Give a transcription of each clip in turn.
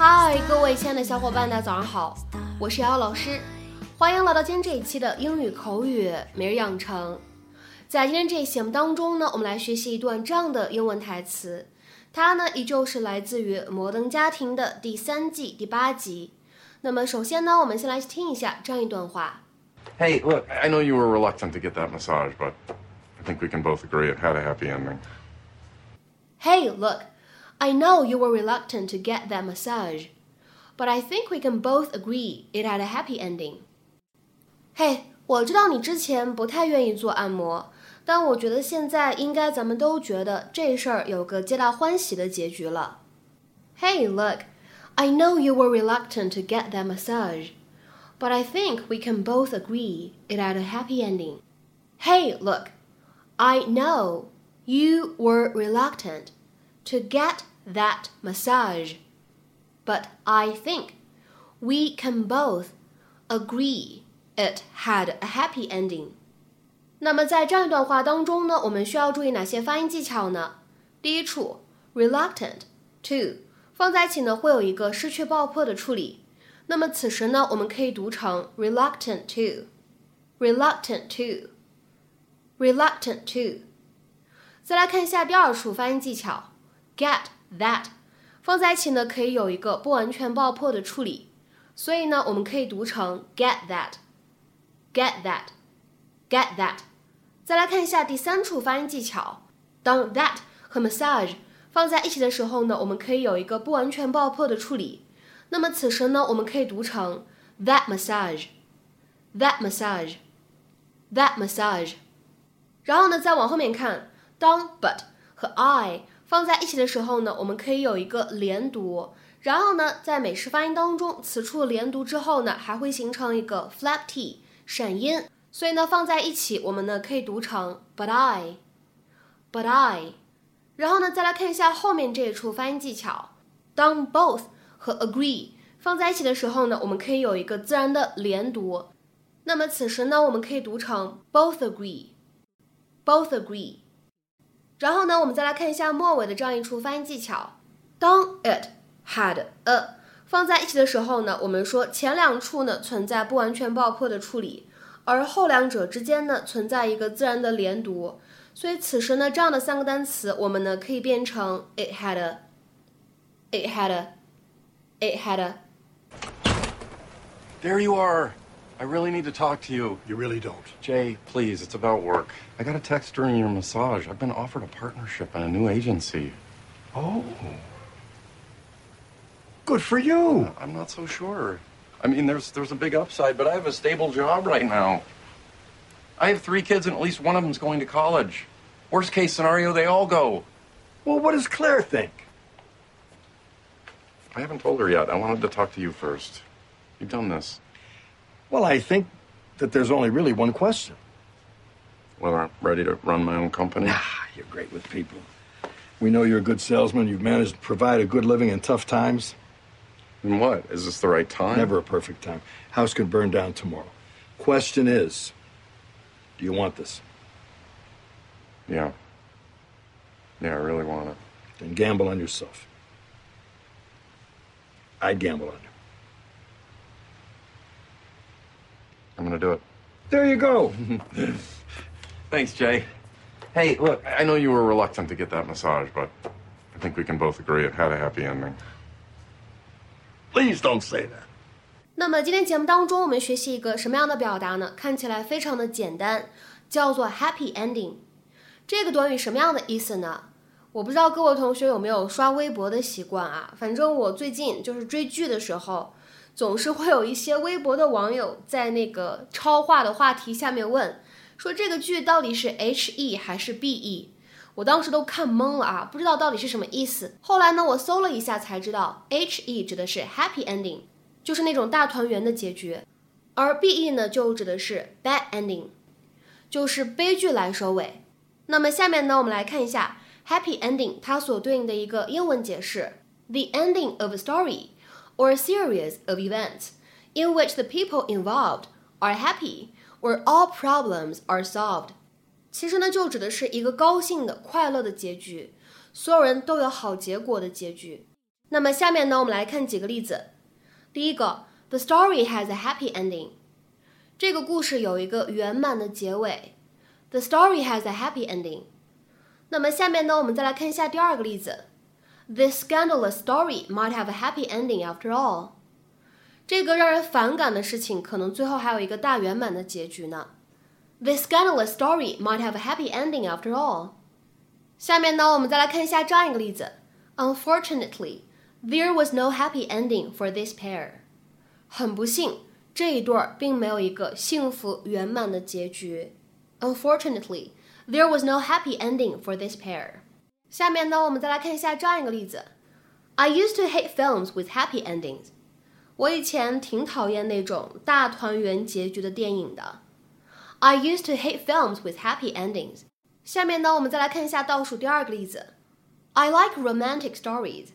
嗨，各位亲爱的小伙伴，大家早上好，我是瑶瑶老师，欢迎来到今天这一期的英语口语每日养成。在今天这一期节目当中呢，我们来学习一段这样的英文台词，它呢依旧是来自于《摩登家庭》的第三季第八集。那么首先呢，我们先来听一下这样一段话。Hey, look, I know you were reluctant to get that massage, but I think we can both agree it had a happy ending. Hey, look, I know you were reluctant to get that massage, but I think we can both agree it had a happy ending. 嘿，我知道你之前不太愿意做按摩，但我觉得现在应该咱们都觉得这事儿有个皆大欢喜的结局了。Hey, look, I know you were reluctant to get that massage, but I think we can both agree it had a happy ending. Hey, look, I know you were reluctant to get that massage, but I think we can both agree it had a happy ending. 那么在这样一段话当中呢，我们需要注意哪些发音技巧呢？第一处，reluctant to 放在一起呢，会有一个失去爆破的处理。那么此时呢，我们可以读成 reluctant to，reluctant to，reluctant to。再来看一下第二处发音技巧 ，get that 放在一起呢，可以有一个不完全爆破的处理，所以呢，我们可以读成 get that，get that，get that。再来看一下第三处发音技巧，当 that 和 massage 放在一起的时候呢，我们可以有一个不完全爆破的处理。那么此时呢，我们可以读成 that massage，that massage，that massage。然后呢，再往后面看，当 but 和 I 放在一起的时候呢，我们可以有一个连读。然后呢，在美式发音当中，此处连读之后呢，还会形成一个 flap t 闪音。所以呢，放在一起，我们呢可以读成 but I，but I。然后呢，再来看一下后面这一处发音技巧。当 both 和 agree 放在一起的时候呢，我们可以有一个自然的连读。那么此时呢，我们可以读成 both agree，both agree。然后呢，我们再来看一下末尾的这样一处发音技巧。当 it had a 放在一起的时候呢，我们说前两处呢存在不完全爆破的处理，而后两者之间呢存在一个自然的连读。所以此时呢，这样的三个单词，我们呢可以变成 it had a，it had a，it had a。There you are. I really need to talk to you. You really don't. Jay, please, it's about work. I got a text during your massage. I've been offered a partnership in a new agency. Oh. Good for you. Uh, I'm not so sure. I mean, there's there's a big upside, but I have a stable job right now. I have three kids, and at least one of them's going to college. Worst case scenario, they all go. Well, what does Claire think? I haven't told her yet. I wanted to talk to you first. You've done this. Well, I think that there's only really one question. Whether I'm ready to run my own company. Ah, you're great with people. We know you're a good salesman. You've managed to provide a good living in tough times. And what? Is this the right time? Never a perfect time. House could burn down tomorrow. Question is, do you want this? Yeah. Yeah, I really want it. Then gamble on yourself. I'd gamble on you. Do it. There you go. Thanks, Jay. Hey, look, I know you were reluctant to get that massage, but I think we can both agree it had a happy ending. Please don't say that. 那么今天节目当中，我们学习一个什么样的表达呢？看起来非常的简单，叫做 happy ending。这个短语什么样的意思呢？我不知道各位同学有没有刷微博的习惯啊？反正我最近就是追剧的时候，总是会有一些微博的网友在那个超话的话题下面问，说这个剧到底是 H E 还是 B E？我当时都看懵了啊，不知道到底是什么意思。后来呢，我搜了一下才知道，H E 指的是 happy ending，就是那种大团圆的结局，而 B E 呢就指的是 bad ending，就是悲剧来收尾。那么下面呢，我们来看一下 happy ending 它所对应的一个英文解释：the ending of a story or a series of events in which the people involved are happy or all problems are solved。其实呢，就指的是一个高兴的、快乐的结局，所有人都有好结果的结局。 那么下面呢，我们来看几个例子。第一个，The story has a happy ending。这个故事有一个圆满的结尾。The story has a happy ending。那么下面呢，我们再来看一下第二个例子。 This scandalous story might have a happy ending after all。这个让人反感的事情，可能最后还有一个大圆满的结局呢。This scandalous story might have a happy ending after all。下面呢，我们再来看一下这样一个例子。Unfortunately, there was no happy ending for this pair。很不幸，这一对儿并没有一个幸福圆满的结局。Unfortunately, there was no happy ending for this pair。 下面呢，我们再来看一下这样一个例子。I used to hate films with happy endings。我以前挺讨厌那种大团圆结局的电影的。I used to hate films with happy endings。下面呢，我们再来看一下倒数第二个例子。I like romantic stories,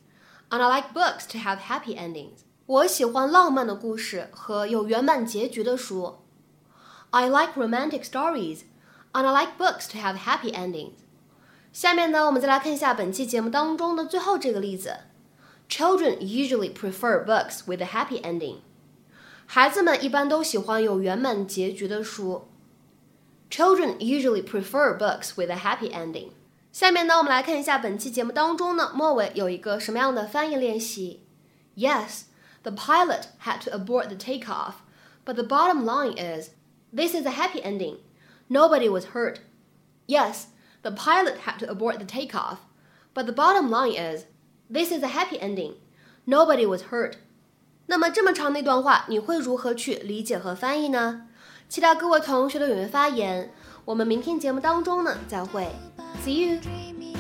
and I like books to have happy endings。我喜欢浪漫的故事和有圆满结局的书。I like romantic stories, and I like books to have happy endings。 下面呢，我们再来看一下本期节目当中的最后这个例子。Children usually prefer books with a happy ending。孩子们一般都喜欢有圆满结局的书。Children usually prefer books with a happy ending。下面呢，我们来看一下本期节目当中呢，末尾有一个什么样的翻译练习？Yes, the pilot had to abort the takeoff, but the bottom line is, this is a happy ending. Nobody was hurt. Yes, the pilot had to abort the takeoff, but the bottom line is, this is a happy ending. Nobody was hurt. 那么这么长的一段话，你会如何去理解和翻译呢？期待各位同学的踊跃发言。我们明天节目当中呢，再会。See you.